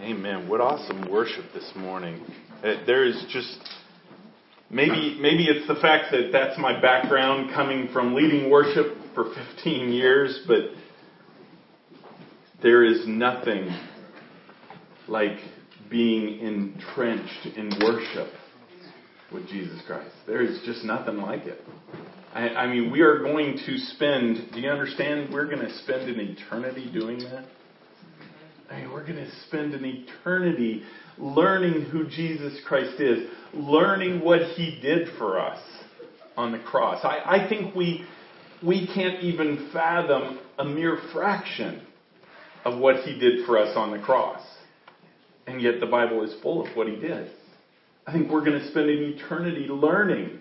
Amen. What awesome worship this morning. Uh, There is just maybe maybe it's the fact that that's my background coming from leading worship for 15 years, but there is nothing like being entrenched in worship with Jesus Christ. There is just nothing like it. I, I mean, we are going to spend. Do you understand? We're going to spend an eternity doing that. We're going to spend an eternity learning who Jesus Christ is, learning what He did for us on the cross. I, I think we we can't even fathom a mere fraction of what He did for us on the cross, and yet the Bible is full of what He did. I think we're going to spend an eternity learning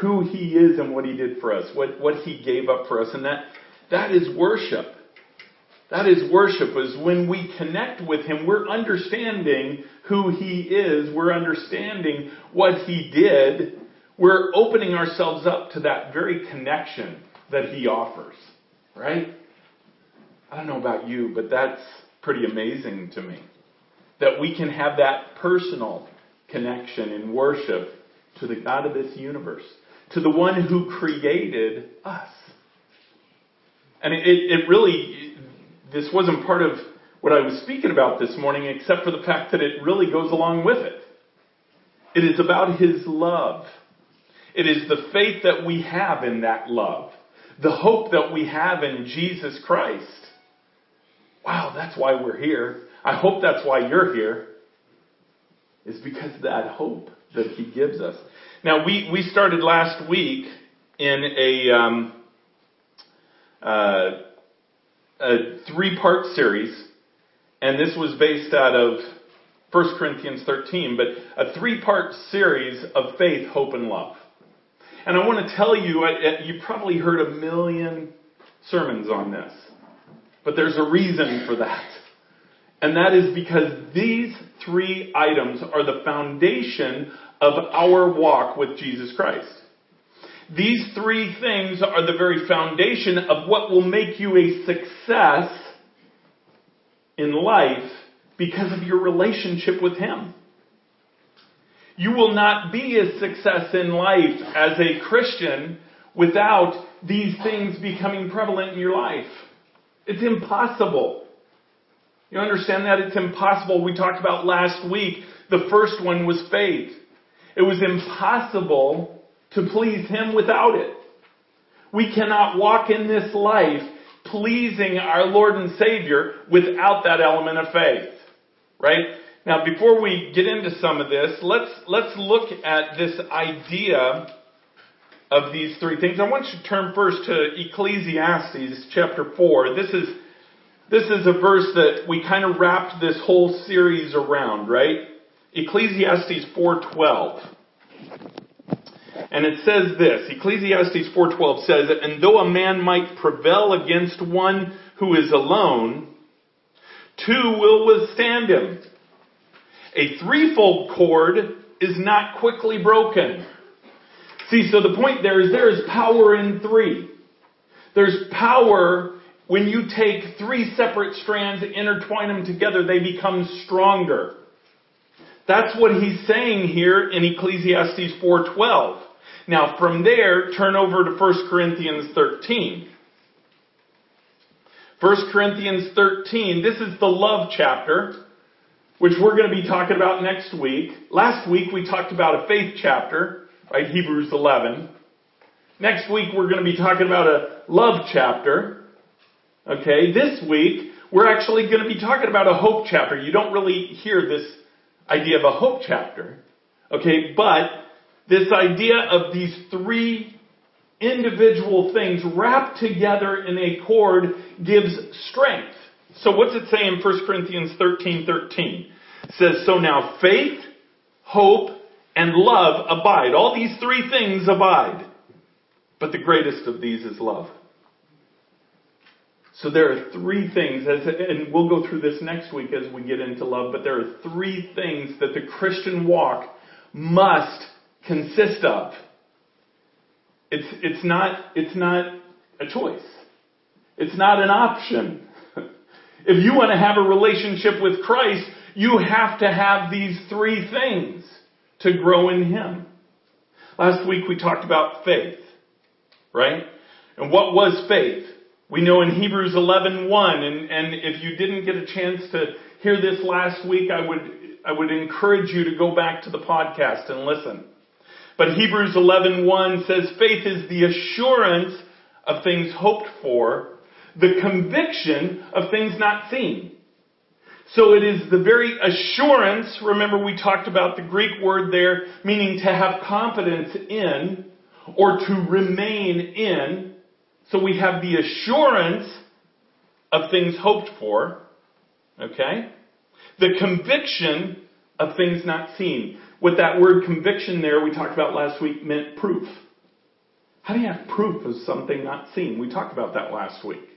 who He is and what He did for us, what what He gave up for us, and that that is worship. That is worship, is when we connect with Him, we're understanding who He is, we're understanding what He did, we're opening ourselves up to that very connection that He offers. Right? I don't know about you, but that's pretty amazing to me. That we can have that personal connection in worship to the God of this universe, to the one who created us. And it, it really, this wasn't part of what I was speaking about this morning, except for the fact that it really goes along with it. It is about His love. It is the faith that we have in that love. The hope that we have in Jesus Christ. Wow, that's why we're here. I hope that's why you're here. Is because of that hope that He gives us. Now, we, we started last week in a, um, uh, a three part series, and this was based out of 1 Corinthians 13, but a three part series of faith, hope, and love. And I want to tell you, you probably heard a million sermons on this, but there's a reason for that. And that is because these three items are the foundation of our walk with Jesus Christ. These three things are the very foundation of what will make you a success in life because of your relationship with Him. You will not be a success in life as a Christian without these things becoming prevalent in your life. It's impossible. You understand that? It's impossible. We talked about last week. The first one was faith. It was impossible to please Him without it. We cannot walk in this life pleasing our Lord and Savior without that element of faith. Right? Now, before we get into some of this, let's, let's look at this idea of these three things. I want you to turn first to Ecclesiastes chapter 4. This is, this is a verse that we kind of wrapped this whole series around, right? Ecclesiastes 4:12. And it says this, Ecclesiastes 4:12 says, "And though a man might prevail against one who is alone, two will withstand him. A threefold cord is not quickly broken." See, so the point there is there is power in three. There's power when you take three separate strands, intertwine them together, they become stronger. That's what he's saying here in Ecclesiastes 4:12. Now from there, turn over to 1 Corinthians 13. 1 Corinthians 13, this is the love chapter, which we're going to be talking about next week. Last week we talked about a faith chapter, right? Hebrews 11. Next week we're going to be talking about a love chapter. Okay, this week we're actually going to be talking about a hope chapter. You don't really hear this idea of a hope chapter. Okay, but this idea of these three individual things wrapped together in a cord gives strength. So what's it say in 1 Corinthians 13, 13? It says, so now faith, hope, and love abide. All these three things abide. But the greatest of these is love. So there are three things, as, and we'll go through this next week as we get into love, but there are three things that the Christian walk must consist of. It's, it's not, it's not a choice. It's not an option. If you want to have a relationship with Christ, you have to have these three things to grow in Him. Last week we talked about faith, right? And what was faith? We know in Hebrews 11:1, and, and if you didn't get a chance to hear this last week, I would I would encourage you to go back to the podcast and listen. But Hebrews 11:1 says faith is the assurance of things hoped for, the conviction of things not seen. So it is the very assurance, remember we talked about the Greek word there, meaning to have confidence in, or to remain in. So we have the assurance of things hoped for, okay? The conviction of things not seen. With that word conviction there, we talked about last week, meant proof. How do you have proof of something not seen? We talked about that last week.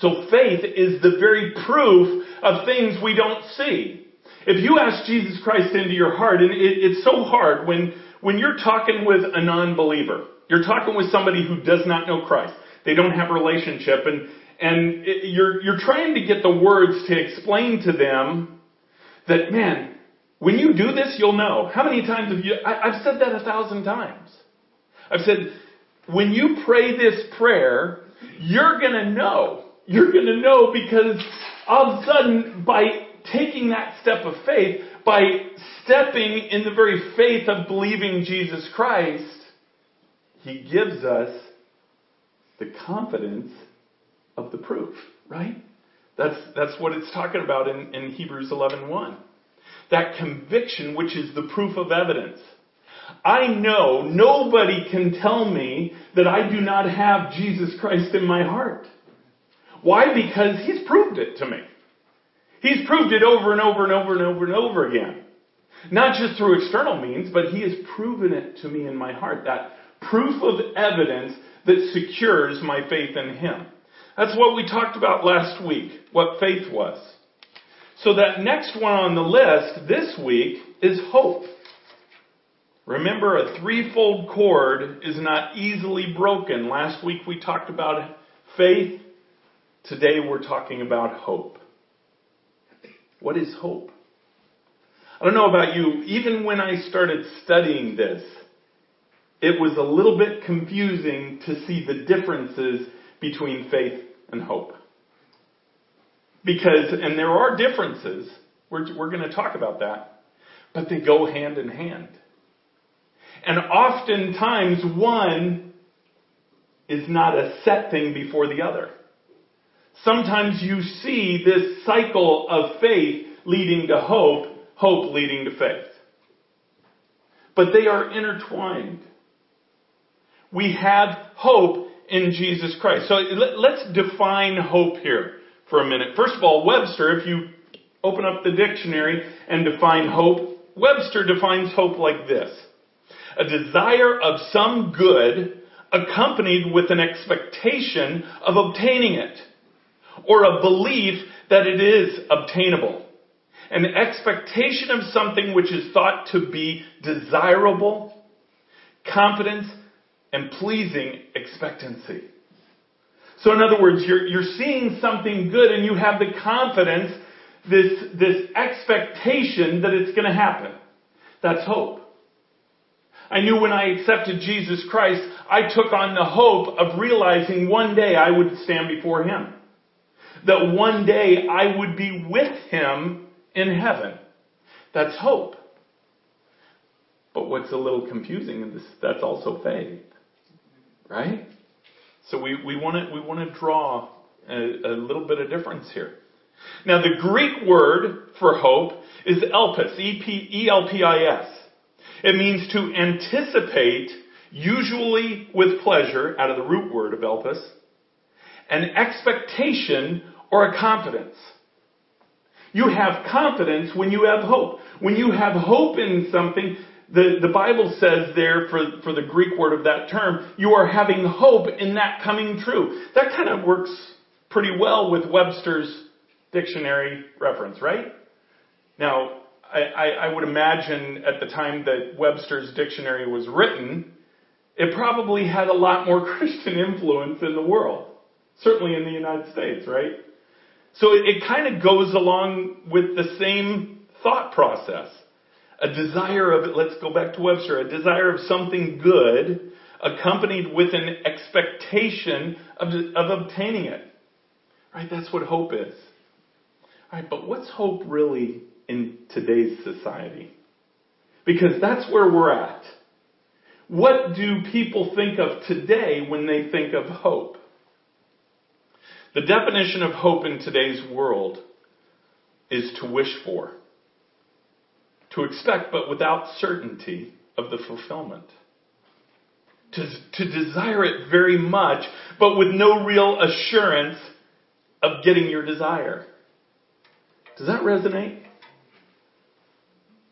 So faith is the very proof of things we don't see. If you ask Jesus Christ into your heart, and it, it's so hard when, when you're talking with a non-believer, you're talking with somebody who does not know Christ. They don't have a relationship and, and it, you're, you're trying to get the words to explain to them that, man, when you do this, you'll know. How many times have you, I, I've said that a thousand times. I've said, when you pray this prayer, you're gonna know you're going to know because all of a sudden, by taking that step of faith, by stepping in the very faith of believing Jesus Christ, He gives us the confidence of the proof, right? That's, that's what it's talking about in, in Hebrews 11.1. 1. That conviction, which is the proof of evidence. I know nobody can tell me that I do not have Jesus Christ in my heart. Why? Because he's proved it to me. He's proved it over and over and over and over and over again. Not just through external means, but he has proven it to me in my heart. That proof of evidence that secures my faith in him. That's what we talked about last week, what faith was. So that next one on the list this week is hope. Remember, a threefold cord is not easily broken. Last week we talked about faith, Today we're talking about hope. What is hope? I don't know about you, even when I started studying this, it was a little bit confusing to see the differences between faith and hope. Because, and there are differences, we're, we're going to talk about that, but they go hand in hand. And oftentimes one is not a set thing before the other. Sometimes you see this cycle of faith leading to hope, hope leading to faith. But they are intertwined. We have hope in Jesus Christ. So let's define hope here for a minute. First of all, Webster, if you open up the dictionary and define hope, Webster defines hope like this. A desire of some good accompanied with an expectation of obtaining it or a belief that it is obtainable. An expectation of something which is thought to be desirable, confidence, and pleasing expectancy. So in other words, you're, you're seeing something good and you have the confidence, this, this expectation that it's going to happen. That's hope. I knew when I accepted Jesus Christ, I took on the hope of realizing one day I would stand before Him that one day I would be with him in heaven. That's hope. But what's a little confusing is that's also faith. Right? So we, we want to we want to draw a, a little bit of difference here. Now the Greek word for hope is elpis, E-L-P-I-S. It means to anticipate, usually with pleasure, out of the root word of elpis, an expectation or a confidence. You have confidence when you have hope. When you have hope in something, the, the Bible says there for, for the Greek word of that term, you are having hope in that coming true. That kind of works pretty well with Webster's dictionary reference, right? Now, I, I, I would imagine at the time that Webster's dictionary was written, it probably had a lot more Christian influence in the world. Certainly in the United States, right? So it, it kind of goes along with the same thought process. A desire of, let's go back to Webster, a desire of something good accompanied with an expectation of, of obtaining it. Right? That's what hope is. Alright, but what's hope really in today's society? Because that's where we're at. What do people think of today when they think of hope? The definition of hope in today's world is to wish for, to expect, but without certainty of the fulfillment. To, to desire it very much, but with no real assurance of getting your desire. Does that resonate?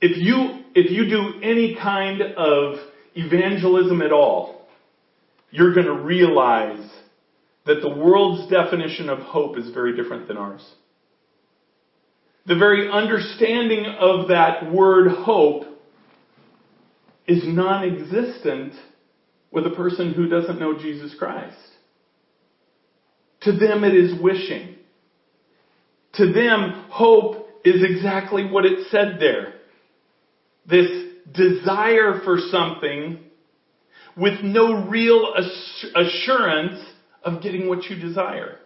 If you, if you do any kind of evangelism at all, you're going to realize that the world's definition of hope is very different than ours. The very understanding of that word hope is non existent with a person who doesn't know Jesus Christ. To them, it is wishing. To them, hope is exactly what it said there. This desire for something with no real assurance of getting what you desire.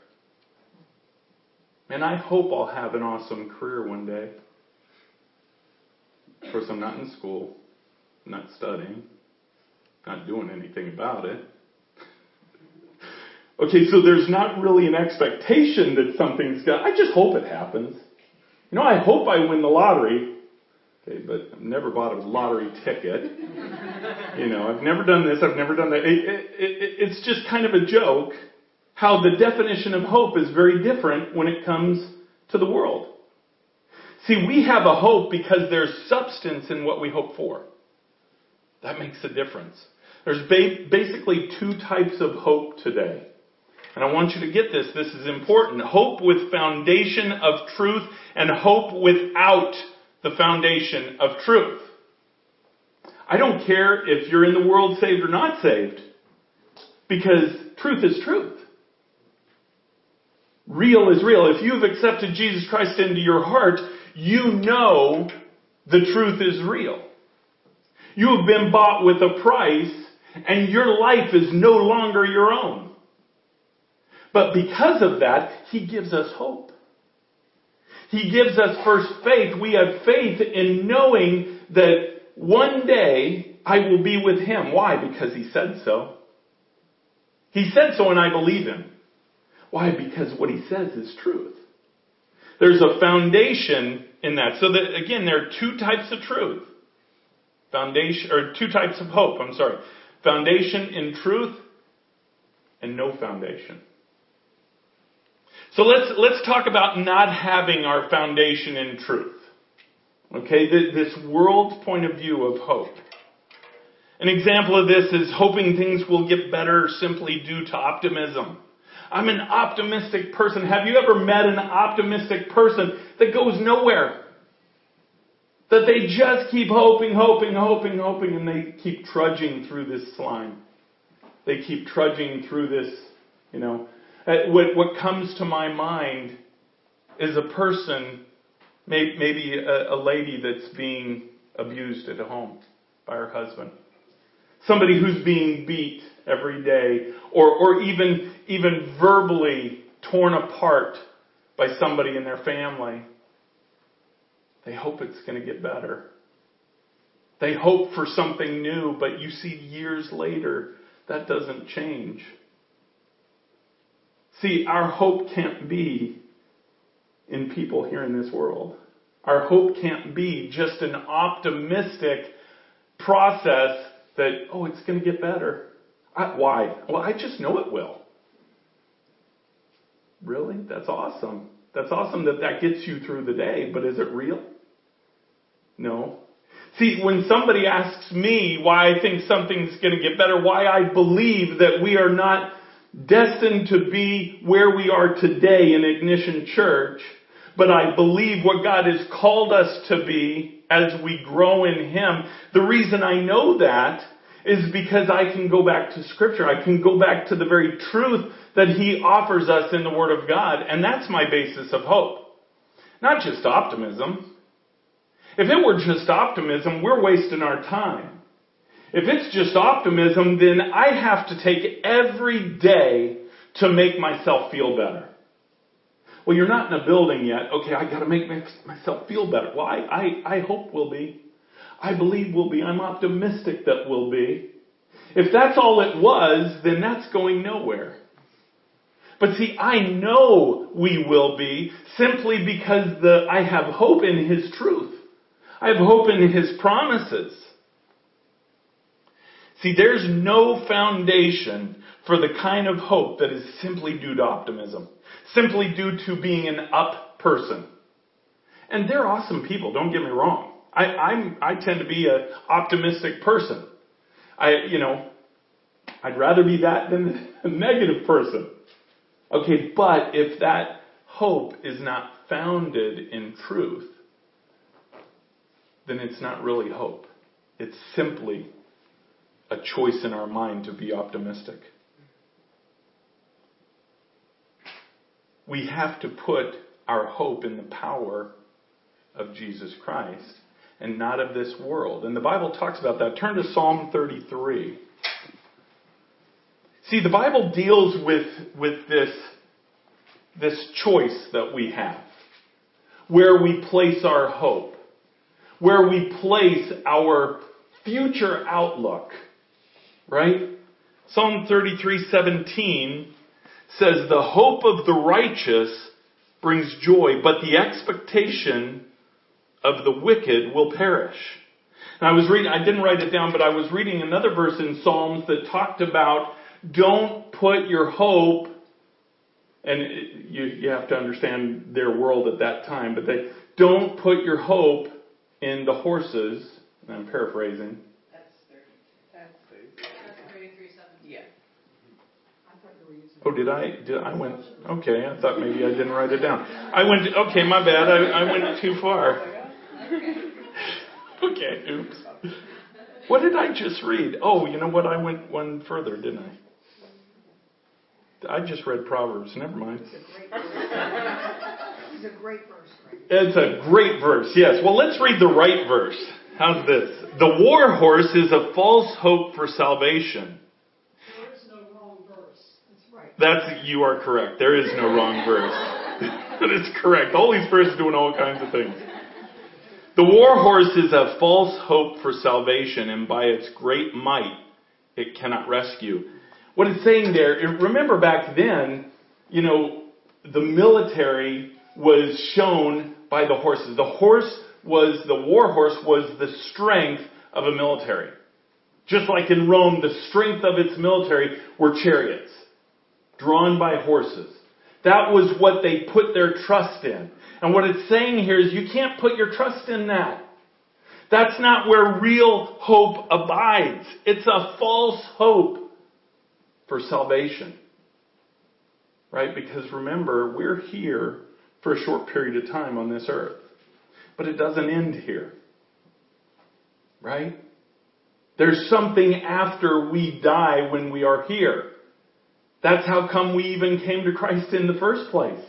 And I hope I'll have an awesome career one day. Of course, I'm not in school, not studying, not doing anything about it. okay, so there's not really an expectation that something's to, I just hope it happens. You know, I hope I win the lottery. Okay, but I've never bought a lottery ticket. you know, I've never done this, I've never done that. It, it, it, it's just kind of a joke how the definition of hope is very different when it comes to the world. See, we have a hope because there's substance in what we hope for. That makes a difference. There's ba- basically two types of hope today. And I want you to get this. This is important. Hope with foundation of truth and hope without the foundation of truth. I don't care if you're in the world saved or not saved, because truth is truth. Real is real. If you've accepted Jesus Christ into your heart, you know the truth is real. You have been bought with a price, and your life is no longer your own. But because of that, He gives us hope. He gives us first faith. We have faith in knowing that one day I will be with Him. Why? Because He said so. He said so and I believe Him. Why? Because what He says is truth. There's a foundation in that. So that, again, there are two types of truth. Foundation, or two types of hope, I'm sorry. Foundation in truth and no foundation. So let's, let's talk about not having our foundation in truth. Okay, this world's point of view of hope. An example of this is hoping things will get better simply due to optimism. I'm an optimistic person. Have you ever met an optimistic person that goes nowhere? That they just keep hoping, hoping, hoping, hoping, and they keep trudging through this slime. They keep trudging through this, you know, uh, what, what comes to my mind is a person, maybe a, a lady that's being abused at home by her husband. Somebody who's being beat every day or, or even, even verbally torn apart by somebody in their family. They hope it's going to get better. They hope for something new, but you see years later, that doesn't change. See, our hope can't be in people here in this world. Our hope can't be just an optimistic process that, oh, it's going to get better. I, why? Well, I just know it will. Really? That's awesome. That's awesome that that gets you through the day, but is it real? No. See, when somebody asks me why I think something's going to get better, why I believe that we are not destined to be where we are today in Ignition Church, but I believe what God has called us to be as we grow in Him. The reason I know that is because I can go back to scripture. I can go back to the very truth that he offers us in the word of God. And that's my basis of hope. Not just optimism. If it were just optimism, we're wasting our time. If it's just optimism, then I have to take every day to make myself feel better. Well, you're not in a building yet. Okay, I gotta make myself feel better. Well, I, I, I hope we'll be. I believe we'll be. I'm optimistic that we'll be. If that's all it was, then that's going nowhere. But see, I know we will be simply because the, I have hope in His truth. I have hope in His promises. See, there's no foundation for the kind of hope that is simply due to optimism simply due to being an up person. And they're awesome people, don't get me wrong. I, I'm, I tend to be an optimistic person. I, you know, I'd rather be that than a negative person. Okay, but if that hope is not founded in truth, then it's not really hope. It's simply a choice in our mind to be optimistic. we have to put our hope in the power of Jesus Christ and not of this world. And the Bible talks about that. Turn to Psalm 33. See, the Bible deals with, with this, this choice that we have. Where we place our hope. Where we place our future outlook. Right? Psalm 33:17 says, The hope of the righteous brings joy, but the expectation of the wicked will perish. And I was reading, I didn't write it down, but I was reading another verse in Psalms that talked about don't put your hope, and you, you have to understand their world at that time, but they don't put your hope in the horses, and I'm paraphrasing, Oh, did I? Did I went? Okay, I thought maybe I didn't write it down. I went. Okay, my bad. I, I went too far. Okay, oops. What did I just read? Oh, you know what? I went one further, didn't I? I just read Proverbs. Never mind. It's a great verse. It's a great verse. Yes. Well, let's read the right verse. How's this? The war horse is a false hope for salvation There is no wrong verse. that's right. That's, you are correct. There is no wrong verse. that is correct. All these verses doing all kinds of things. The war horse is a false hope for salvation, and by its great might, it cannot rescue. What it's saying there, remember back then, you know, the military was shown by the horses. The horse was, the war horse was the strength of a military. Just like in Rome, the strength of its military were chariots drawn by horses. That was what they put their trust in. And what it's saying here is you can't put your trust in that. That's not where real hope abides. It's a false hope for salvation. Right? Because remember, we're here for a short period of time on this earth. But it doesn't end here. Right? There's something after we die when we are here. That's how come we even came to Christ in the first place.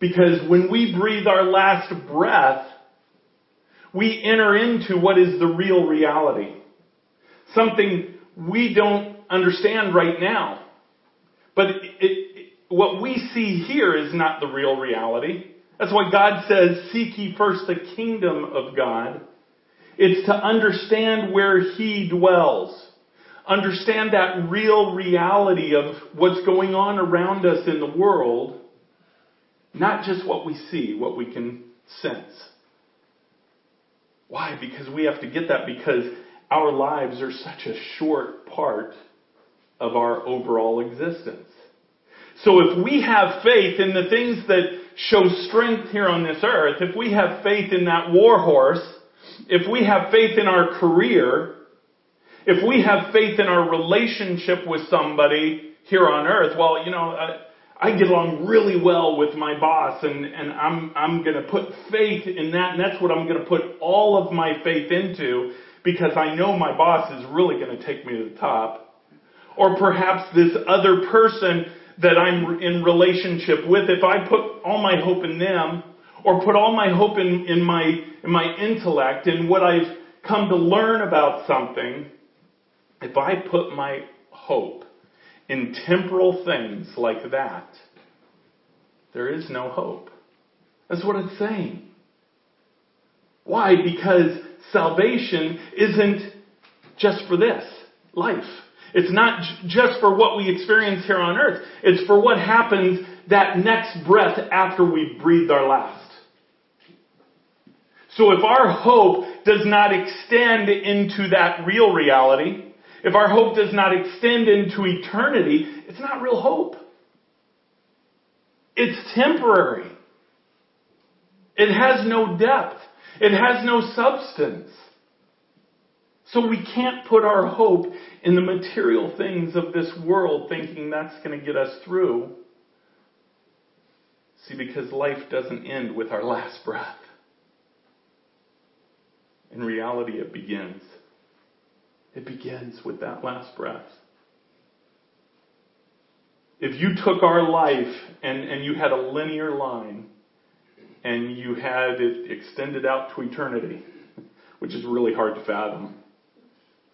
Because when we breathe our last breath, we enter into what is the real reality. Something we don't understand right now. But it, it, what we see here is not the real reality. That's why God says, seek ye first the kingdom of God. It's to understand where He dwells understand that real reality of what's going on around us in the world, not just what we see, what we can sense. Why? Because we have to get that because our lives are such a short part of our overall existence. So if we have faith in the things that show strength here on this earth, if we have faith in that war horse, if we have faith in our career, if we have faith in our relationship with somebody here on earth, well, you know, I, I get along really well with my boss and, and I'm, I'm gonna put faith in that and that's what I'm gonna put all of my faith into because I know my boss is really going to take me to the top. Or perhaps this other person that I'm in relationship with, if I put all my hope in them, or put all my hope in, in my, in my intellect, in what I've come to learn about something, if I put my hope in temporal things like that, there is no hope. That's what it's saying. Why? Because salvation isn't just for this life. It's not j- just for what we experience here on earth. It's for what happens that next breath after we've breathed our last. So if our hope does not extend into that real reality, if our hope does not extend into eternity, it's not real hope. It's temporary. It has no depth. It has no substance. So we can't put our hope in the material things of this world thinking that's going to get us through. See, because life doesn't end with our last breath. In reality, it begins. It begins with that last breath. If you took our life and, and you had a linear line and you had it extended out to eternity, which is really hard to fathom.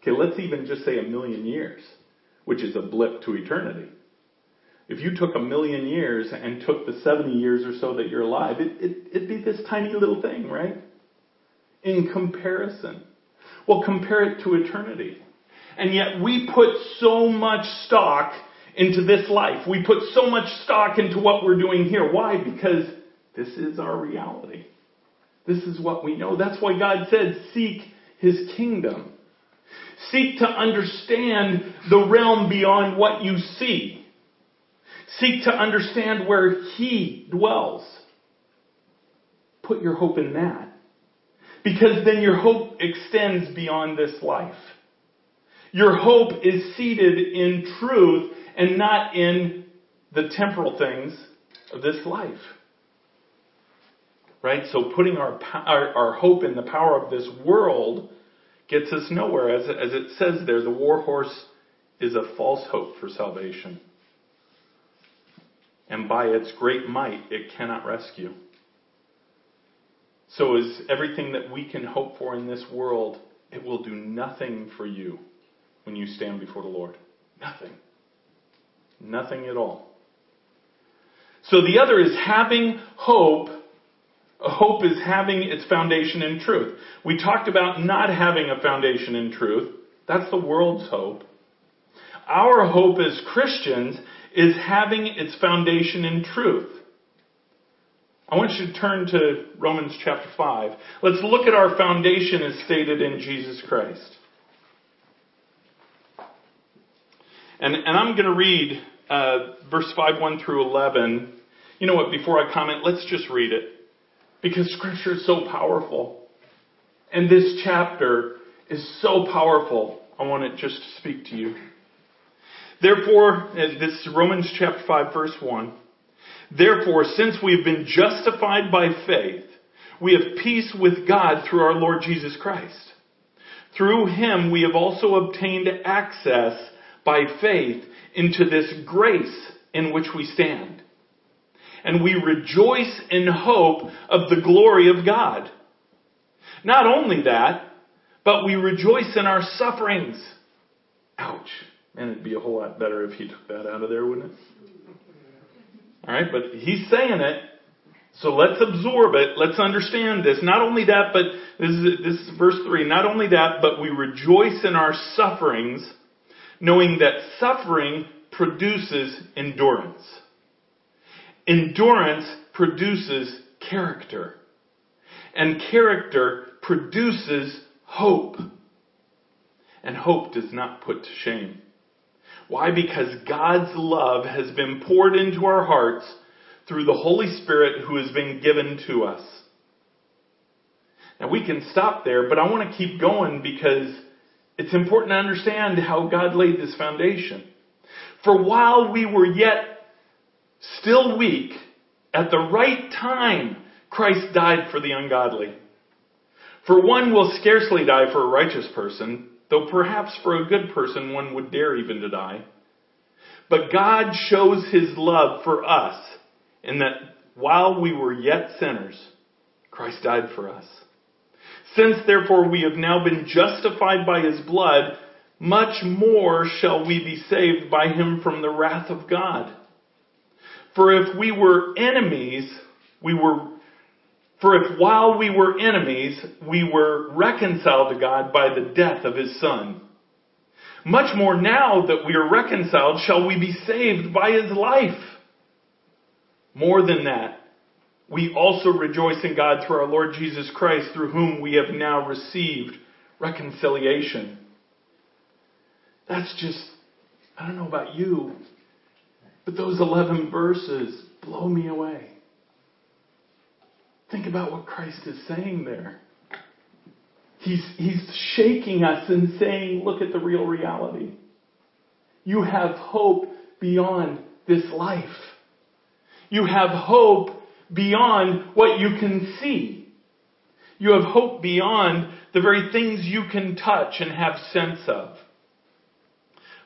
Okay, let's even just say a million years, which is a blip to eternity. If you took a million years and took the 70 years or so that you're alive, it, it, it'd be this tiny little thing, right? In comparison. Well, compare it to eternity. And yet we put so much stock into this life. We put so much stock into what we're doing here. Why? Because this is our reality. This is what we know. That's why God said, seek His kingdom. Seek to understand the realm beyond what you see. Seek to understand where He dwells. Put your hope in that. Because then your hope extends beyond this life. Your hope is seated in truth and not in the temporal things of this life. Right? So putting our, our, our hope in the power of this world gets us nowhere. As, as it says there, the war horse is a false hope for salvation. And by its great might, it cannot rescue. So is everything that we can hope for in this world, it will do nothing for you when you stand before the Lord. Nothing. Nothing at all. So the other is having hope Hope is having its foundation in truth. We talked about not having a foundation in truth. That's the world's hope. Our hope as Christians is having its foundation in truth. I want you to turn to Romans chapter 5. Let's look at our foundation as stated in Jesus Christ. And, and I'm going to read uh, verse 5, 1 through 11. You know what? Before I comment, let's just read it. Because scripture is so powerful. And this chapter is so powerful. I want it just to speak to you. Therefore, this is Romans chapter 5 verse 1. Therefore, since we have been justified by faith, we have peace with God through our Lord Jesus Christ. Through him we have also obtained access by faith into this grace in which we stand and we rejoice in hope of the glory of God. Not only that, but we rejoice in our sufferings. Ouch. Man, it'd be a whole lot better if he took that out of there, wouldn't it? Alright, but he's saying it. So let's absorb it. Let's understand this. Not only that, but this is, this is verse 3. Not only that, but we rejoice in our sufferings, knowing that suffering produces endurance. Endurance produces character. And character produces hope. And hope does not put to shame. Why? Because God's love has been poured into our hearts through the Holy Spirit who has been given to us. Now we can stop there, but I want to keep going because it's important to understand how God laid this foundation. For while we were yet still weak, at the right time, Christ died for the ungodly. For one will scarcely die for a righteous person, though perhaps for a good person one would dare even to die. But God shows his love for us in that while we were yet sinners, Christ died for us. Since therefore we have now been justified by his blood, much more shall we be saved by him from the wrath of God. For if we were enemies, we were for if while we were enemies, we were reconciled to God by the death of his son, much more now that we are reconciled shall we be saved by his life. More than that, we also rejoice in God through our Lord Jesus Christ, through whom we have now received reconciliation. That's just, I don't know about you, but those 11 verses blow me away. Think about what Christ is saying there. He's, he's shaking us and saying, look at the real reality. You have hope beyond this life. You have hope beyond what you can see. You have hope beyond the very things you can touch and have sense of.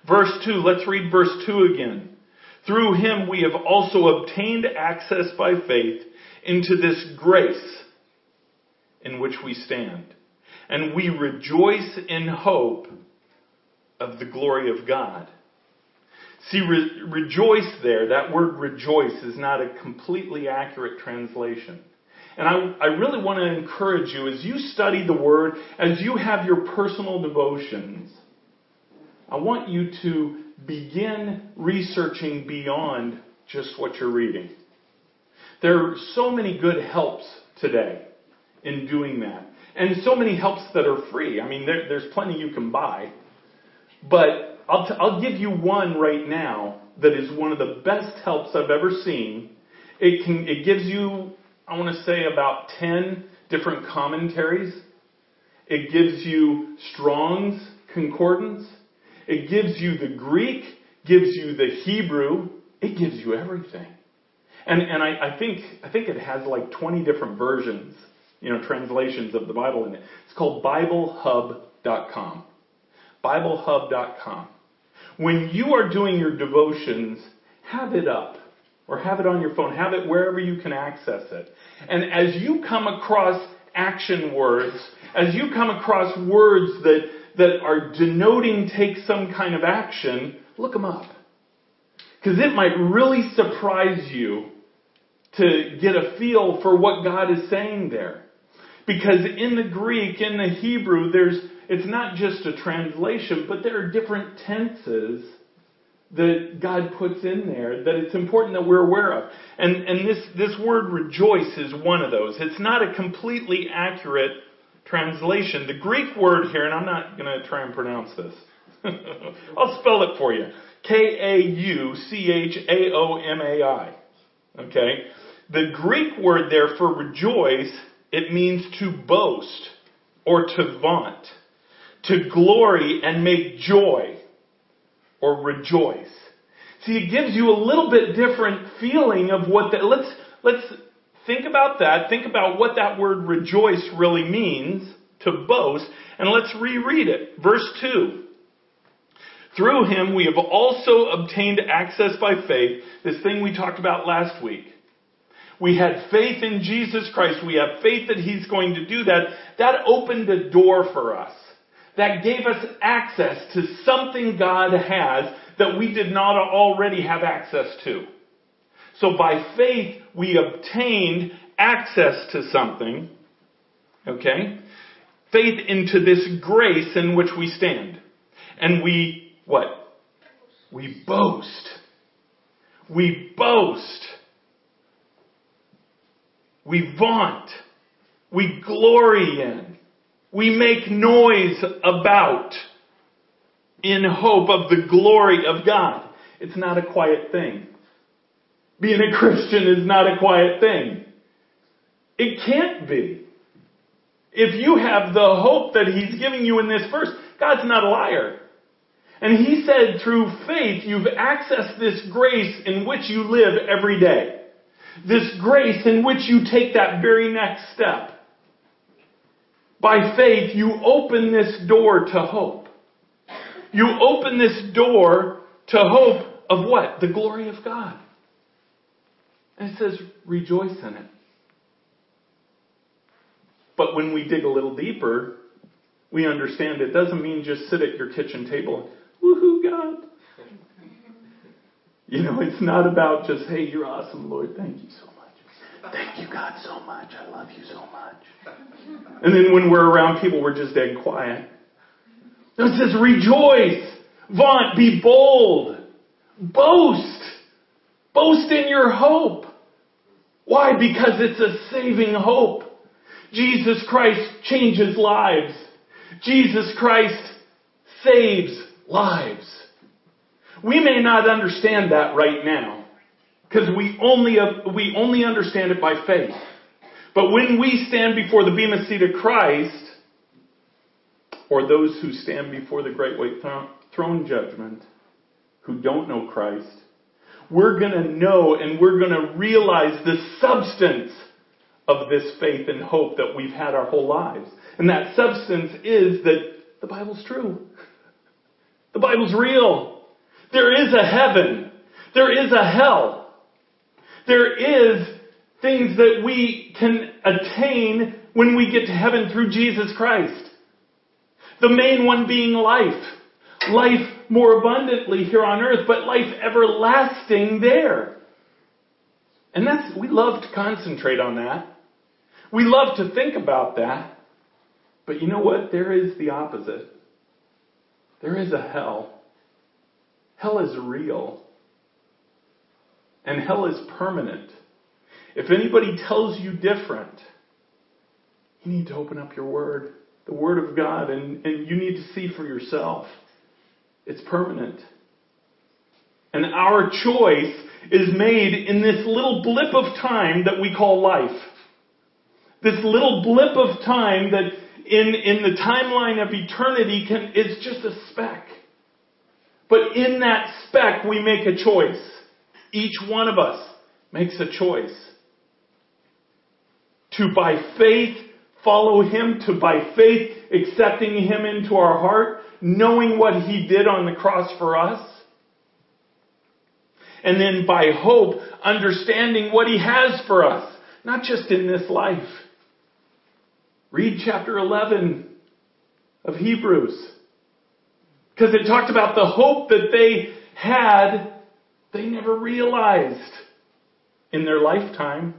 Verse 2, let's read verse 2 again. Through him we have also obtained access by faith into this grace in which we stand. And we rejoice in hope of the glory of God. See, re- rejoice there, that word rejoice is not a completely accurate translation. And I, I really want to encourage you as you study the Word, as you have your personal devotions, I want you to begin researching beyond just what you're reading. There are so many good helps today in doing that. And so many helps that are free. I mean, there, there's plenty you can buy. But I'll, t- I'll give you one right now that is one of the best helps I've ever seen. It can, it gives you, I want to say about 10 different commentaries. It gives you Strong's Concordance. It gives you the Greek, gives you the Hebrew. It gives you everything. And, and I, I think, I think it has like 20 different versions, you know, translations of the Bible in it. It's called BibleHub.com. BibleHub.com. When you are doing your devotions, have it up or have it on your phone. Have it wherever you can access it. And as you come across action words, as you come across words that, that are denoting take some kind of action, look them up. Because it might really surprise you to get a feel for what God is saying there. Because in the Greek, in the Hebrew, there's, it's not just a translation, but there are different tenses that God puts in there that it's important that we're aware of. And, and this, this word rejoice is one of those. It's not a completely accurate translation. The Greek word here, and I'm not going to try and pronounce this. I'll spell it for you. K-A-U-C-H-A-O-M-A-I. Okay? The Greek word there for rejoice it means to boast or to vaunt, to glory and make joy or rejoice. See, it gives you a little bit different feeling of what that, let's, let's think about that. Think about what that word rejoice really means to boast and let's reread it. Verse 2. Through him we have also obtained access by faith, this thing we talked about last week we had faith in Jesus Christ. We have faith that He's going to do that. That opened a door for us. That gave us access to something God has that we did not already have access to. So by faith, we obtained access to something. Okay? Faith into this grace in which we stand. And we, what? We boast. We boast we vaunt, we glory in, we make noise about in hope of the glory of God. It's not a quiet thing. Being a Christian is not a quiet thing. It can't be. If you have the hope that He's giving you in this verse, God's not a liar. And He said through faith, you've accessed this grace in which you live every day. This grace in which you take that very next step. by faith, you open this door to hope. You open this door to hope of what? The glory of God. And it says, rejoice in it. But when we dig a little deeper, we understand it doesn't mean just sit at your kitchen table, woohoo, God. You know, it's not about just, hey, you're awesome, Lord, thank you so much. Thank you, God, so much. I love you so much. And then when we're around people, we're just dead quiet. It says rejoice, vaunt, be bold, boast, boast in your hope. Why? Because it's a saving hope. Jesus Christ changes lives. Jesus Christ saves lives. We may not understand that right now because we only, we only understand it by faith. But when we stand before the bema seat of Christ, or those who stand before the great white throne judgment, who don't know Christ, we're going to know and we're going to realize the substance of this faith and hope that we've had our whole lives. And that substance is that the Bible's true. The Bible's real. There is a heaven. There is a hell. There is things that we can attain when we get to heaven through Jesus Christ. The main one being life. Life more abundantly here on earth, but life everlasting there. And that's, we love to concentrate on that. We love to think about that. But you know what? There is the opposite. There is a hell. Hell is real. And hell is permanent. If anybody tells you different, you need to open up your word, the word of God, and, and you need to see for yourself. It's permanent. And our choice is made in this little blip of time that we call life. This little blip of time that in, in the timeline of eternity can, is just a speck. But in that speck, we make a choice. Each one of us makes a choice. To by faith follow Him, to by faith accepting Him into our heart, knowing what He did on the cross for us. And then by hope, understanding what He has for us, not just in this life. Read chapter 11 of Hebrews. Because it talked about the hope that they had, they never realized in their lifetime.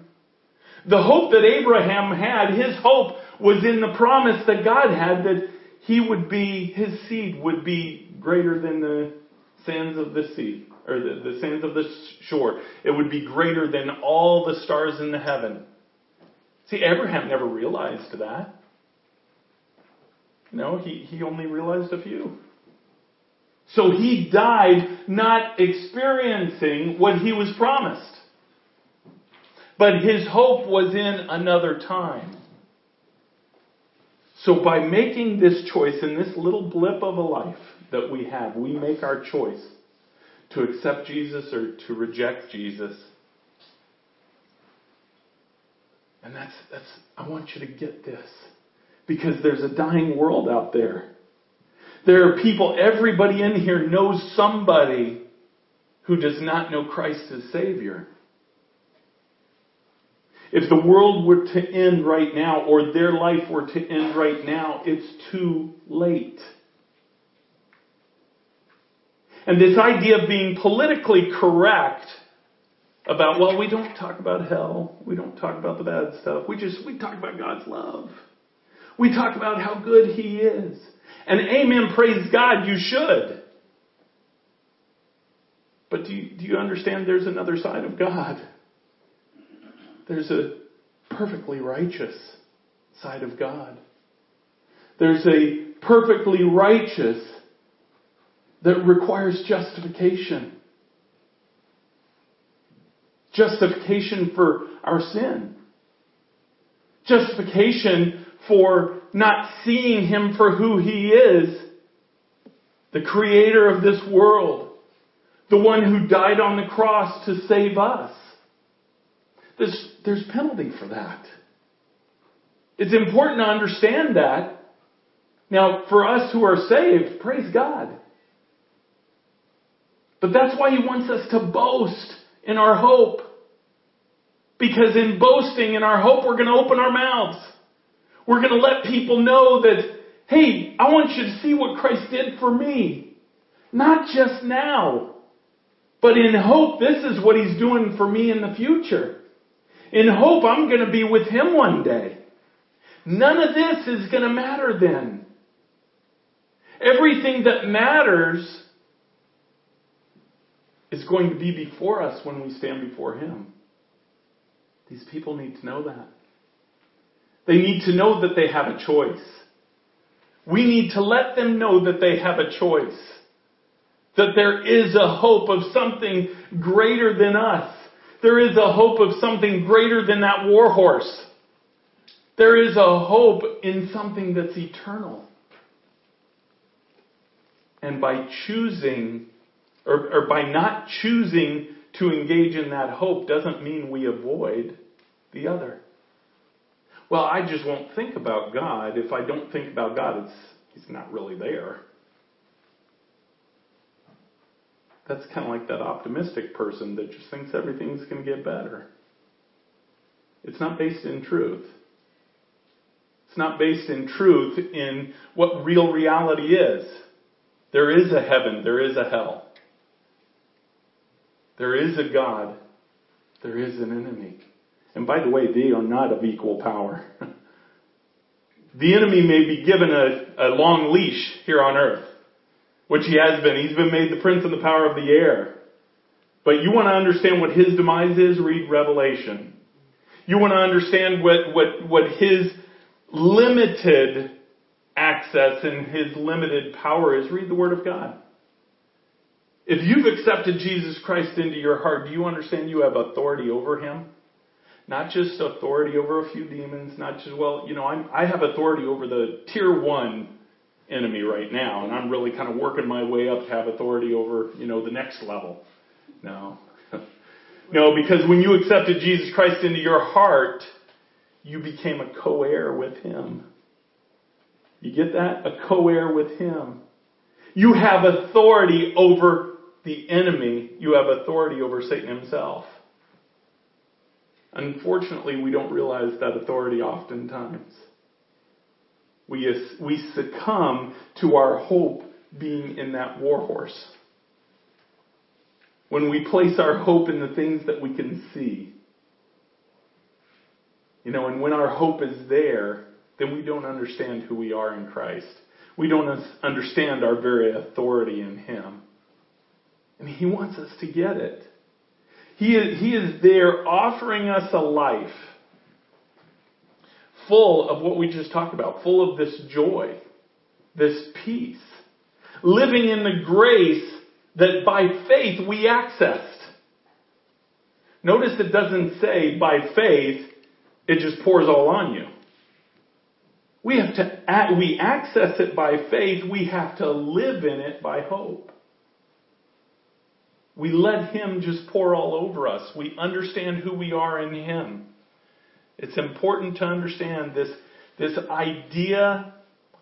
The hope that Abraham had, his hope was in the promise that God had that he would be, his seed would be greater than the sands of the sea, or the, the sands of the shore. It would be greater than all the stars in the heaven. See, Abraham never realized that. No, he, he only realized a few. So he died not experiencing what he was promised. But his hope was in another time. So by making this choice in this little blip of a life that we have, we make our choice to accept Jesus or to reject Jesus. And that's, that's, I want you to get this. Because there's a dying world out there. There are people, everybody in here knows somebody who does not know Christ as Savior. If the world were to end right now, or their life were to end right now, it's too late. And this idea of being politically correct about, well, we don't talk about hell. We don't talk about the bad stuff. We just, we talk about God's love. We talk about how good He is. And amen, praise God, you should. But do you, do you understand there's another side of God? There's a perfectly righteous side of God. There's a perfectly righteous that requires justification. Justification for our sin. Justification for not seeing Him for who He is. The creator of this world. The one who died on the cross to save us. There's, there's penalty for that. It's important to understand that. Now, for us who are saved, praise God. But that's why He wants us to boast in our hope. Because in boasting in our hope, we're going to open our mouths. We're going to let people know that, hey, I want you to see what Christ did for me. Not just now, but in hope, this is what He's doing for me in the future. In hope, I'm going to be with Him one day. None of this is going to matter then. Everything that matters is going to be before us when we stand before Him. These people need to know that. They need to know that they have a choice. We need to let them know that they have a choice. That there is a hope of something greater than us. There is a hope of something greater than that war horse. There is a hope in something that's eternal. And by choosing, or, or by not choosing to engage in that hope doesn't mean we avoid the other. Well, I just won't think about God. If I don't think about God, it's, He's not really there. That's kind of like that optimistic person that just thinks everything's going to get better. It's not based in truth. It's not based in truth in what real reality is. There is a heaven, there is a hell. There is a God, there is an enemy. And by the way, they are not of equal power. the enemy may be given a, a long leash here on earth, which he has been. He's been made the prince and the power of the air. But you want to understand what his demise is? Read Revelation. You want to understand what, what, what his limited access and his limited power is? Read the Word of God. If you've accepted Jesus Christ into your heart, do you understand you have authority over him? Not just authority over a few demons, not just, well, you know, I'm, I have authority over the tier one enemy right now, and I'm really kind of working my way up to have authority over, you know, the next level. No. no, because when you accepted Jesus Christ into your heart, you became a co-heir with him. You get that? A co-heir with him. You have authority over the enemy. You have authority over Satan himself. Unfortunately, we don't realize that authority oftentimes. We, we succumb to our hope being in that war horse. When we place our hope in the things that we can see. You know, and when our hope is there, then we don't understand who we are in Christ. We don't understand our very authority in Him. He wants us to get it. He is, he is there offering us a life full of what we just talked about, full of this joy, this peace, living in the grace that by faith we accessed. Notice it doesn't say by faith it just pours all on you. We have to, we access it by faith. We have to live in it by hope. We let Him just pour all over us. We understand who we are in Him. It's important to understand this, this idea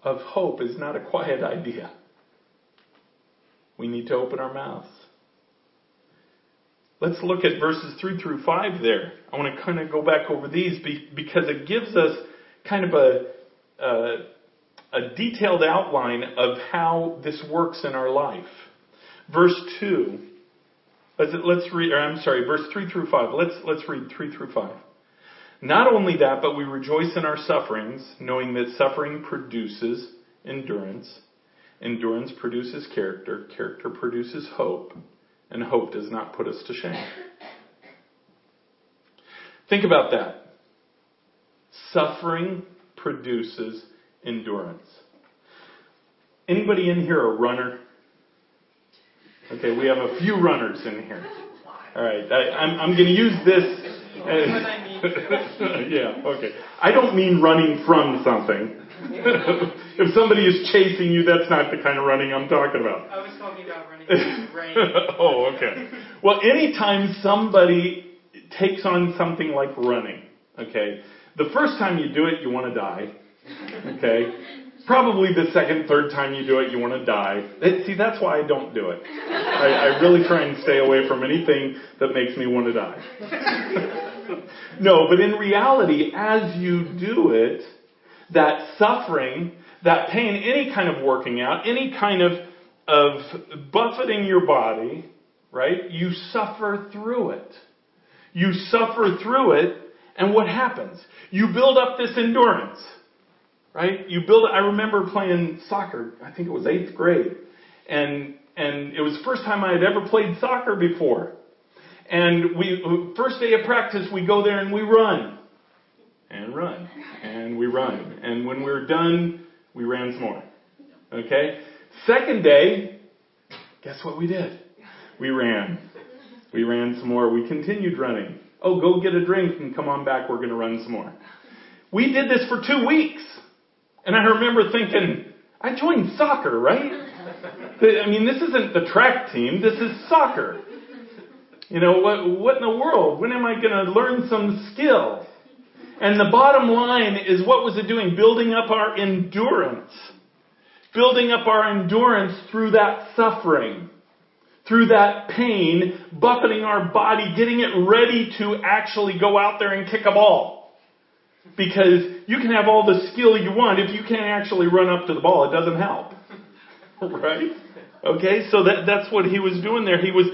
of hope is not a quiet idea. We need to open our mouths. Let's look at verses 3 through 5 there. I want to kind of go back over these because it gives us kind of a, a, a detailed outline of how this works in our life. Verse 2 Let's, let's read, I'm sorry, verse 3 through 5. Let's, let's read 3 through 5. Not only that, but we rejoice in our sufferings, knowing that suffering produces endurance. Endurance produces character. Character produces hope. And hope does not put us to shame. Think about that. Suffering produces endurance. Anybody in here a runner? Okay, we have a few runners in here. All right, I, am I'm, I'm going to use this. As, yeah, okay. I don't mean running from something. if somebody is chasing you, that's not the kind of running I'm talking about. Oh, I was talking about running rain. oh, okay. Well, anytime somebody takes on something like running, okay, The first time you do it, you want to die. Okay? Probably the second, third time you do it, you want to die. See, that's why I don't do it. I, I really try and stay away from anything that makes me want to die. no, but in reality, as you do it, that suffering, that pain, any kind of working out, any kind of, of buffeting your body, right? You suffer through it. You suffer through it, and what happens? You build up this endurance, right? You build. I remember playing soccer. I think it was eighth grade, and and it was the first time I had ever played soccer before. And we first day of practice, we go there and we run, and run, and we run, and when we were done, we ran some more. Okay. Second day, guess what we did? We ran. We ran some more. We continued running. Oh, go get a drink and come on back. We're going to run some more. We did this for two weeks. And I remember thinking, I joined soccer, right? I mean, this isn't the track team. This is soccer. You know, what, what in the world? When am I going to learn some skill? And the bottom line is what was it doing? Building up our endurance. Building up our endurance through that suffering through that pain, buffeting our body, getting it ready to actually go out there and kick a ball. Because you can have all the skill you want. If you can't actually run up to the ball, it doesn't help. right? Okay, so that, that's what he was doing there. He was,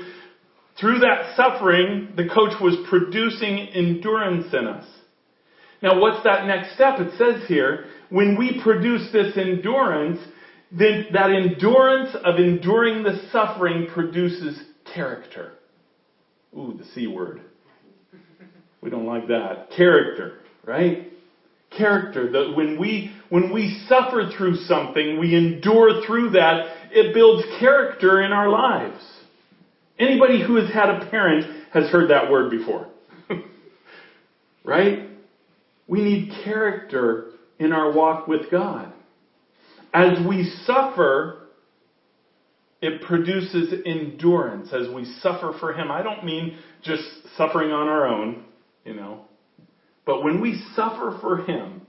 through that suffering, the coach was producing endurance in us. Now, what's that next step? It says here, when we produce this endurance, then that endurance of enduring the suffering produces character. Ooh, the C word. We don't like that. Character, right? Character. That when we when we suffer through something, we endure through that, it builds character in our lives. Anybody who has had a parent has heard that word before. right? We need character in our walk with God. As we suffer, it produces endurance as we suffer for Him. I don't mean just suffering on our own, you know, but when we suffer for Him,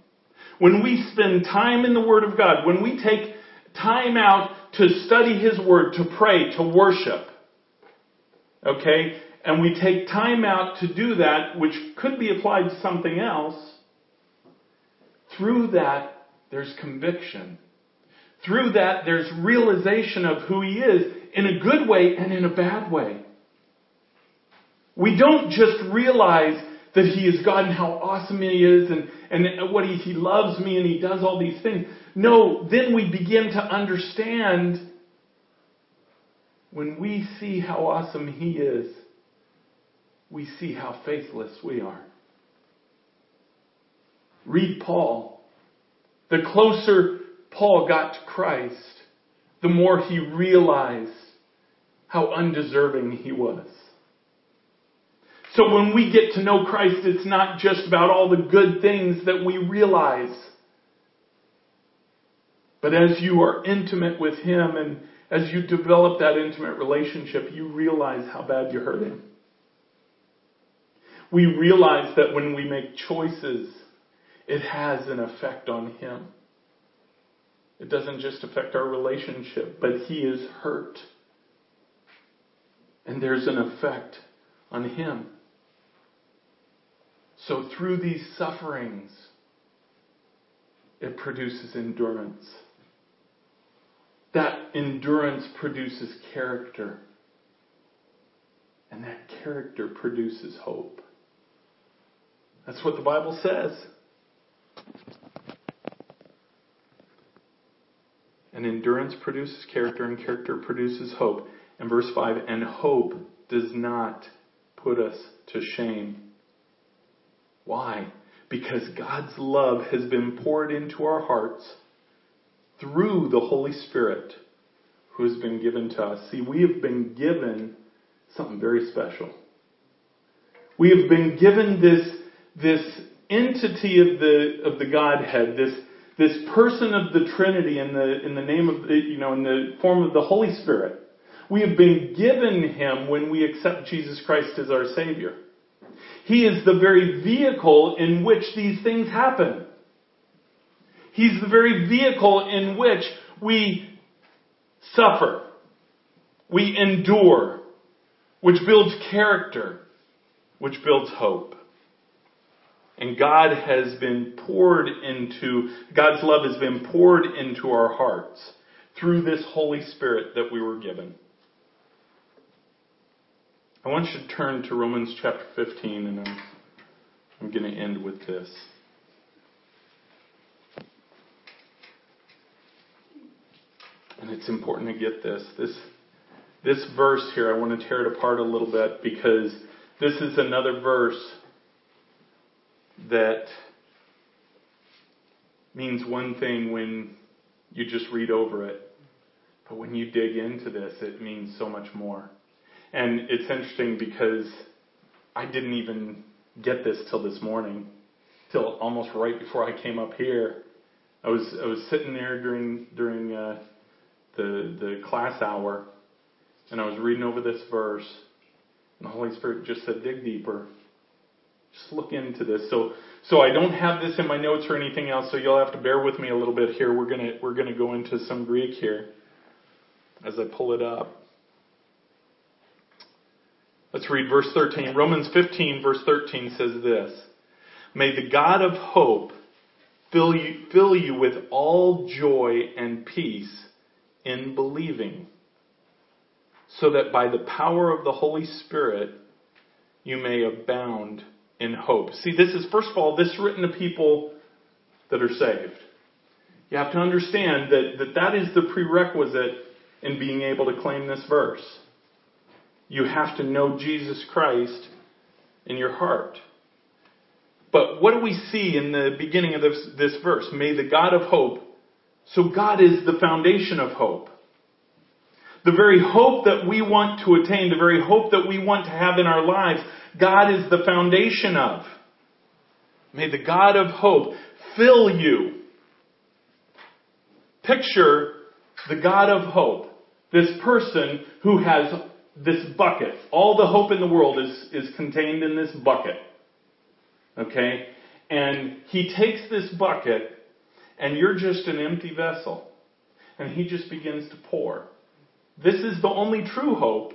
when we spend time in the Word of God, when we take time out to study His Word, to pray, to worship, okay, and we take time out to do that, which could be applied to something else, through that, there's conviction through that, there's realization of who He is in a good way and in a bad way. We don't just realize that He is God and how awesome He is and, and what he, he loves me and He does all these things. No, then we begin to understand when we see how awesome He is, we see how faithless we are. Read Paul. The closer Paul got to Christ, the more he realized how undeserving he was. So when we get to know Christ, it's not just about all the good things that we realize. But as you are intimate with Him and as you develop that intimate relationship, you realize how bad you hurt Him. We realize that when we make choices, it has an effect on Him. It doesn't just affect our relationship, but he is hurt. And there's an effect on him. So through these sufferings, it produces endurance. That endurance produces character. And that character produces hope. That's what the Bible says. And endurance produces character, and character produces hope. And verse 5 and hope does not put us to shame. Why? Because God's love has been poured into our hearts through the Holy Spirit who has been given to us. See, we have been given something very special. We have been given this, this entity of the, of the Godhead, this, this person of the Trinity in the, in the name of, the, you know, in the form of the Holy Spirit. We have been given him when we accept Jesus Christ as our Savior. He is the very vehicle in which these things happen. He's the very vehicle in which we suffer, we endure, which builds character, which builds hope. And God has been poured into, God's love has been poured into our hearts through this Holy Spirit that we were given. I want you to turn to Romans chapter 15, and I'm, I'm going to end with this. And it's important to get this. This this verse here, I want to tear it apart a little bit because this is another verse that means one thing when you just read over it. But when you dig into this, it means so much more. And it's interesting because I didn't even get this till this morning, till almost right before I came up here. I was I was sitting there during during uh, the the class hour, and I was reading over this verse, and the Holy Spirit just said, "Dig deeper. Just look into this." So so I don't have this in my notes or anything else, so you'll have to bear with me a little bit here. We're gonna we're gonna go into some Greek here as I pull it up. Let's read verse 13. Romans 15, verse 13 says this May the God of hope fill you, fill you with all joy and peace in believing, so that by the power of the Holy Spirit you may abound in hope. See, this is, first of all, this written to people that are saved. You have to understand that, that that is the prerequisite in being able to claim this verse. You have to know Jesus Christ in your heart. But what do we see in the beginning of this, this verse? May the God of hope. So God is the foundation of hope. The very hope that we want to attain, the very hope that we want to have in our lives, God is the foundation of. May the God of hope fill you. Picture the God of hope, this person who has this bucket. All the hope in the world is, is contained in this bucket. Okay? And he takes this bucket, and you're just an empty vessel. And he just begins to pour. This is the only true hope.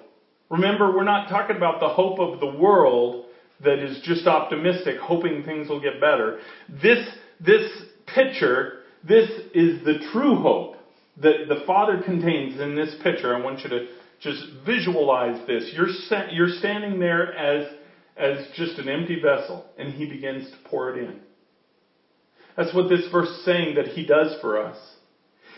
Remember, we're not talking about the hope of the world that is just optimistic, hoping things will get better. This, this picture, this is the true hope that the Father contains in this picture. I want you to just visualize this. You're, you're standing there as, as just an empty vessel, and He begins to pour it in. That's what this verse is saying that He does for us.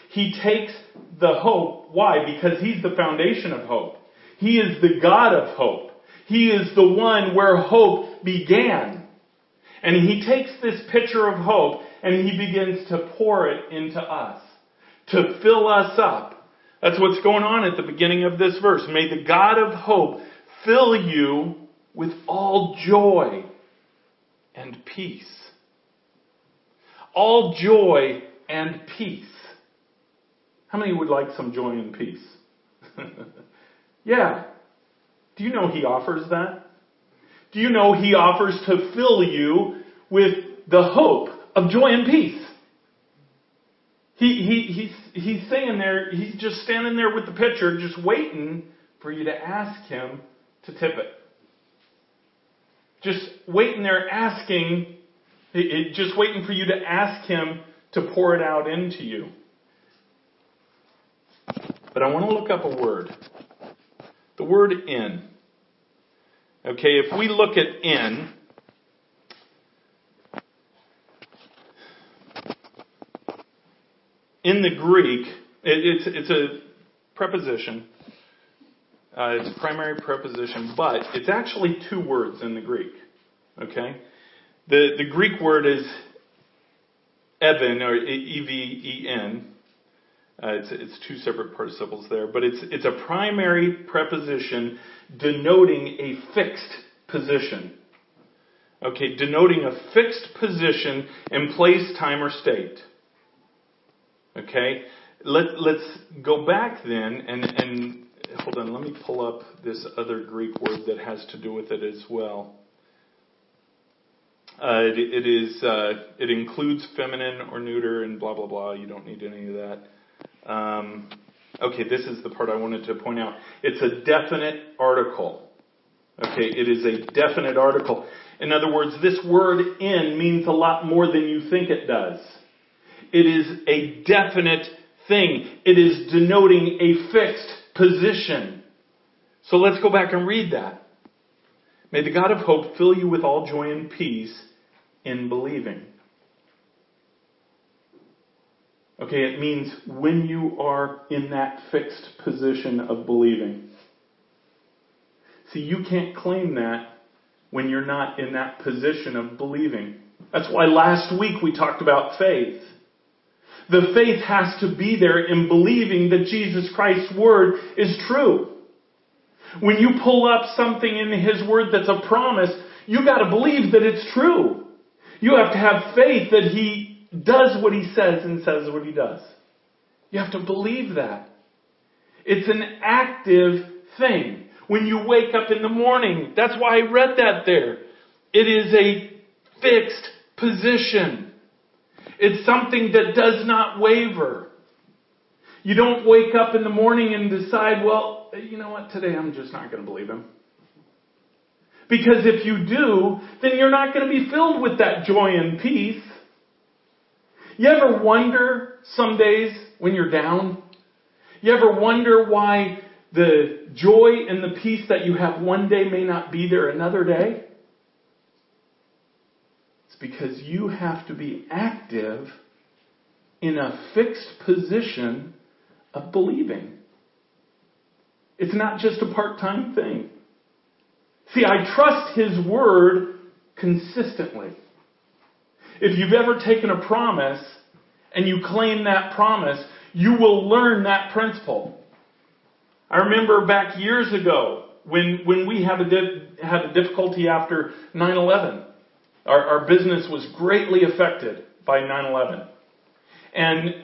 He takes the hope. Why? Because He's the foundation of hope. He is the God of hope. He is the one where hope began. And He takes this picture of hope and He begins to pour it into us, to fill us up that's what's going on at the beginning of this verse. May the God of hope fill you with all joy and peace. All joy and peace. How many would like some joy and peace? yeah. Do you know He offers that? Do you know He offers to fill you with the hope of joy and peace? He, he, he's, he's saying there, he's just standing there with the pitcher, just waiting for you to ask him to tip it. Just waiting there asking, just waiting for you to ask him to pour it out into you. But I want to look up a word. The word in. Okay, if we look at in, in the Greek, it, it's, it's a preposition. Uh, it's a primary preposition, but it's actually two words in the Greek. Okay? The, the Greek word is even, or E-V-E-N. Uh, it's, it's two separate participles there, but it's, it's a primary preposition denoting a fixed position. Okay, denoting a fixed position in place, time, or state. Okay? Let, let's go back then and, and hold on, let me pull up this other Greek word that has to do with it as well. Uh, it, it is. Uh, it includes feminine or neuter and blah blah blah. You don't need any of that. Um, okay, this is the part I wanted to point out. It's a definite article. Okay, it is a definite article. In other words, this word in means a lot more than you think it does. It is a definite thing. It is denoting a fixed position. So let's go back and read that. May the God of hope fill you with all joy and peace in believing. Okay, it means when you are in that fixed position of believing. See, you can't claim that when you're not in that position of believing. That's why last week we talked about faith. The faith has to be there in believing that Jesus Christ's word is true. When you pull up something in His Word that's a promise, you gotta believe that it's true. You have to have faith that He does what He says and says what He does. You have to believe that. It's an active thing. When you wake up in the morning, that's why I read that there. It is a fixed position. It's something that does not waver. You don't wake up in the morning and decide, well, you know what, today I'm just not going to believe him. Because if you do, then you're not going to be filled with that joy and peace. You ever wonder some days when you're down? You ever wonder why the joy and the peace that you have one day may not be there another day? Because you have to be active in a fixed position of believing. It's not just a part-time thing. See, I trust His Word consistently. If you've ever taken a promise and you claim that promise, you will learn that principle. I remember back years ago when, when we had a, di- had a difficulty after 9-11. Our, our business was greatly affected by 9-11. And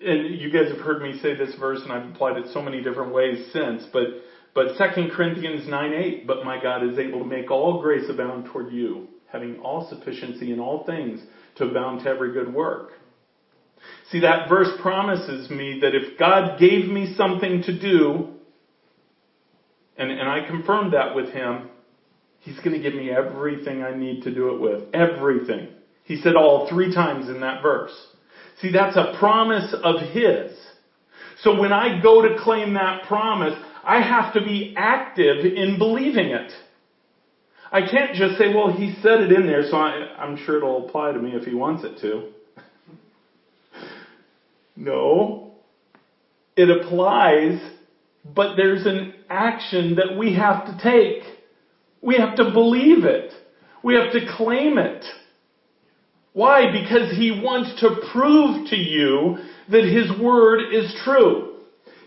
and you guys have heard me say this verse, and I've applied it so many different ways since, but but 2 Corinthians 9 8, but my God is able to make all grace abound toward you, having all sufficiency in all things to abound to every good work. See, that verse promises me that if God gave me something to do, and, and I confirmed that with him, he's going to give me everything I need to do it with. Everything. He said all three times in that verse. See, that's a promise of His. So when I go to claim that promise, I have to be active in believing it. I can't just say, well, He said it in there, so I, am sure it'll apply to me if He wants it to. no. It applies, but there's an action that we have to take. We have to believe it. We have to claim it. Why? Because he wants to prove to you that his word is true.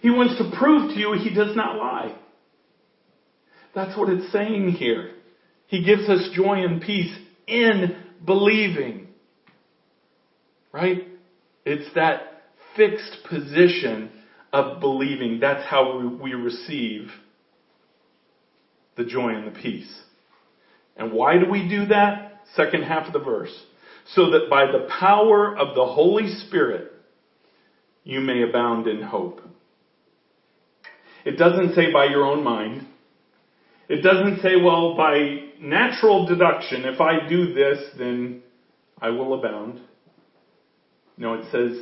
He wants to prove to you he does not lie. That's what it's saying here. He gives us joy and peace in believing. Right? It's that fixed position of believing. That's how we receive the joy and the peace. And why do we do that? Second half of the verse so that by the power of the Holy Spirit you may abound in hope. It doesn't say by your own mind. It doesn't say, well, by natural deduction, if I do this, then I will abound. No, it says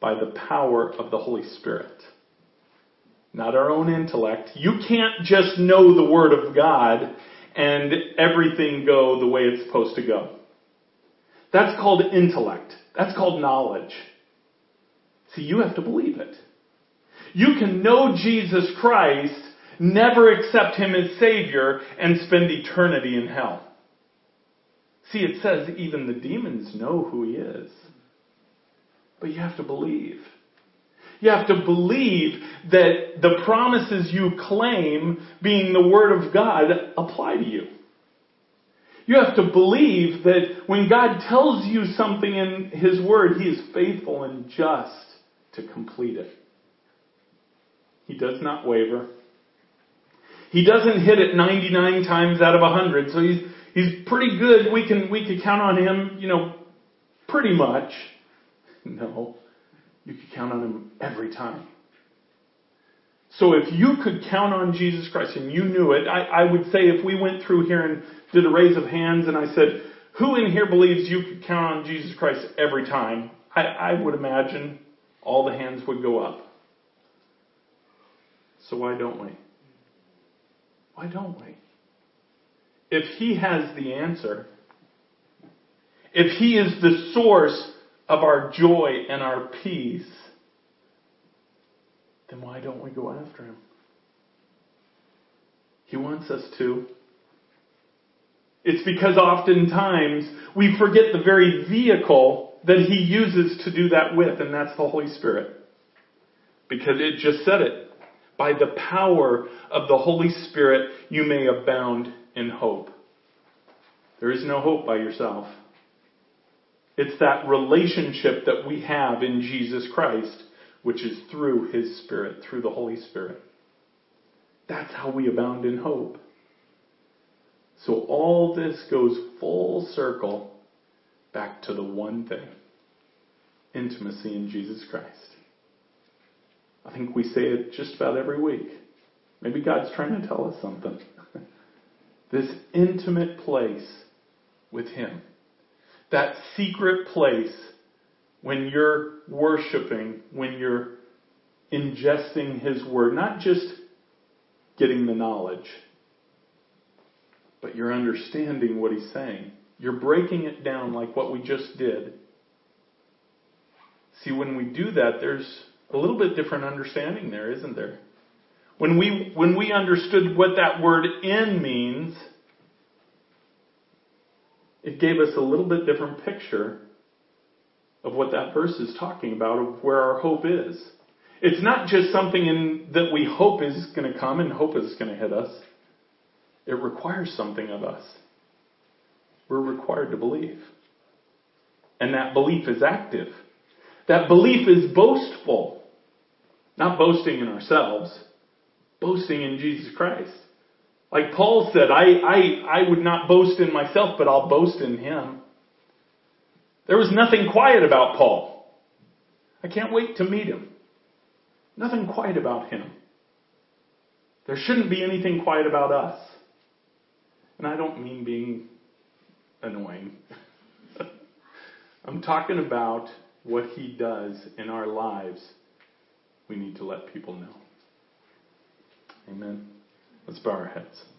by the power of the Holy Spirit. Not our own intellect. You can't just know the Word of God and everything go the way it's supposed to go. That's called intellect. That's called knowledge. See, you have to believe it. You can know Jesus Christ, never accept Him as Savior, and spend eternity in hell. See, it says even the demons know who He is. But you have to believe. You have to believe that the promises you claim, being the Word of God, apply to you. You have to believe that when God tells you something in His Word, He is faithful and just to complete it. He does not waver. He doesn't hit it 99 times out of 100, so he's, he's pretty good. We can, we can count on him, you know, pretty much. No. You could count on him every time. So if you could count on Jesus Christ and you knew it, I, I would say if we went through here and did a raise of hands and I said, who in here believes you could count on Jesus Christ every time? I, I would imagine all the hands would go up. So why don't we? Why don't we? If He has the answer, if He is the source of our joy and our peace, then why don't we go after Him? He wants us to. It's because oftentimes we forget the very vehicle that He uses to do that with, and that's the Holy Spirit. Because it just said it. By the power of the Holy Spirit, you may abound in hope. There is no hope by yourself. It's that relationship that we have in Jesus Christ, which is through His Spirit, through the Holy Spirit. That's how we abound in hope. So all this goes full circle back to the one thing intimacy in Jesus Christ. I think we say it just about every week. Maybe God's trying to tell us something. this intimate place with Him. That secret place when you're worshiping, when you're ingesting His Word, not just getting the knowledge, but you're understanding what He's saying. You're breaking it down like what we just did. See, when we do that, there's a little bit different understanding there, isn't there? When we, when we understood what that word in means, it gave us a little bit different picture of what that verse is talking about, of where our hope is. It's not just something in, that we hope is going to come and hope is going to hit us. It requires something of us. We're required to believe. And that belief is active. That belief is boastful. Not boasting in ourselves, boasting in Jesus Christ. Like Paul said, I, I, I would not boast in myself, but I'll boast in him. There was nothing quiet about Paul. I can't wait to meet him. Nothing quiet about him. There shouldn't be anything quiet about us. And I don't mean being annoying. I'm talking about what he does in our lives we need to let people know. Amen. Let's bow our heads.